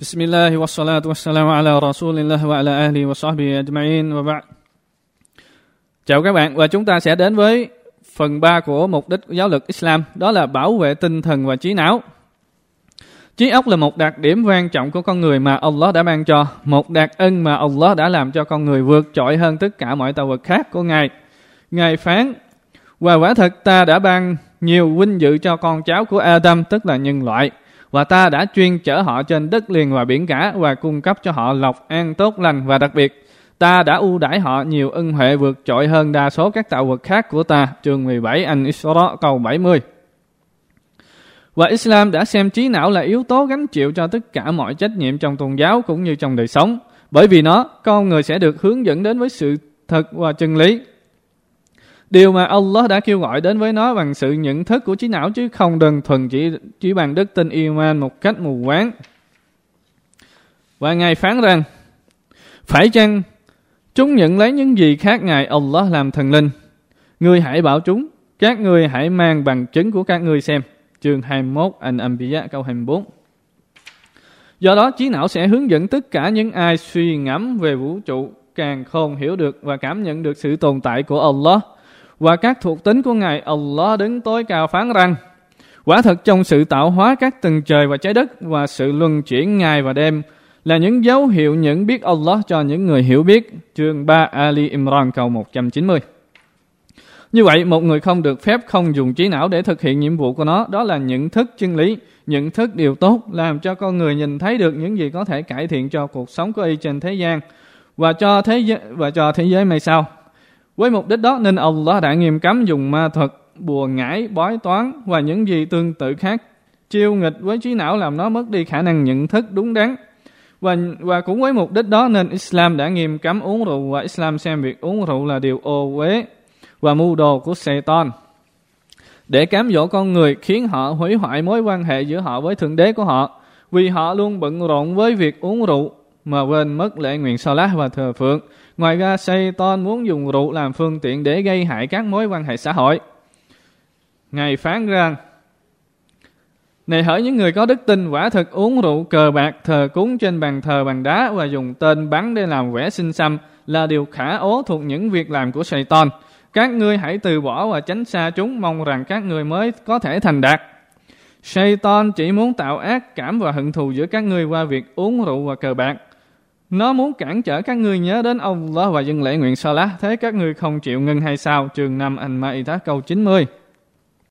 بسم الله والصلاة والسلام على رسول الله وعلى آله وصحبه أجمعين وبعد Chào các bạn và chúng ta sẽ đến với phần 3 của mục đích giáo lực Islam đó là bảo vệ tinh thần và trí não. Trí óc là một đặc điểm quan trọng của con người mà Allah đã ban cho, một đặc ân mà Allah đã làm cho con người vượt trội hơn tất cả mọi tạo vật khác của Ngài. Ngài phán, và quả thật ta đã ban nhiều vinh dự cho con cháu của Adam, tức là nhân loại, và ta đã chuyên chở họ trên đất liền và biển cả và cung cấp cho họ lộc an tốt lành và đặc biệt ta đã ưu đãi họ nhiều ân huệ vượt trội hơn đa số các tạo vật khác của ta. Chương 17 Anh Isra câu 70 và Islam đã xem trí não là yếu tố gánh chịu cho tất cả mọi trách nhiệm trong tôn giáo cũng như trong đời sống. Bởi vì nó, con người sẽ được hướng dẫn đến với sự thật và chân lý. Điều mà Allah đã kêu gọi đến với nó bằng sự nhận thức của trí não chứ không đơn thuần chỉ chỉ bằng đức tin iman một cách mù quáng. Và Ngài phán rằng, phải chăng chúng nhận lấy những gì khác Ngài Allah làm thần linh? người hãy bảo chúng, các người hãy mang bằng chứng của các người xem. Chương 21 An-Anbiya câu 24 Do đó trí não sẽ hướng dẫn tất cả những ai suy ngẫm về vũ trụ càng không hiểu được và cảm nhận được sự tồn tại của Allah và các thuộc tính của Ngài Allah đứng tối cao phán rằng quả thật trong sự tạo hóa các tầng trời và trái đất và sự luân chuyển ngày và đêm là những dấu hiệu nhận biết Allah cho những người hiểu biết. Chương 3 Ali Imran câu 190 như vậy, một người không được phép không dùng trí não để thực hiện nhiệm vụ của nó, đó là nhận thức chân lý, nhận thức điều tốt, làm cho con người nhìn thấy được những gì có thể cải thiện cho cuộc sống của y trên thế gian và cho thế giới và cho thế giới mai sau. Với mục đích đó nên Allah đã nghiêm cấm dùng ma thuật, bùa ngải, bói toán và những gì tương tự khác chiêu nghịch với trí não làm nó mất đi khả năng nhận thức đúng đắn. Và, và cũng với mục đích đó nên Islam đã nghiêm cấm uống rượu và Islam xem việc uống rượu là điều ô uế và mưu đồ của Satan để cám dỗ con người khiến họ hủy hoại mối quan hệ giữa họ với thượng đế của họ vì họ luôn bận rộn với việc uống rượu mà quên mất lễ nguyện Salah và thờ phượng. Ngoài ra, Satan muốn dùng rượu làm phương tiện để gây hại các mối quan hệ xã hội. Ngài phán rằng, này hỡi những người có đức tin quả thực uống rượu cờ bạc thờ cúng trên bàn thờ bằng đá và dùng tên bắn để làm vẽ sinh xăm là điều khả ố thuộc những việc làm của Satan. Các ngươi hãy từ bỏ và tránh xa chúng mong rằng các ngươi mới có thể thành đạt. Satan chỉ muốn tạo ác cảm và hận thù giữa các ngươi qua việc uống rượu và cờ bạc. Nó muốn cản trở các ngươi nhớ đến Allah và dân lễ nguyện Salah. Thế các ngươi không chịu ngưng hay sao? Trường 5 Anh Ma'idah câu 90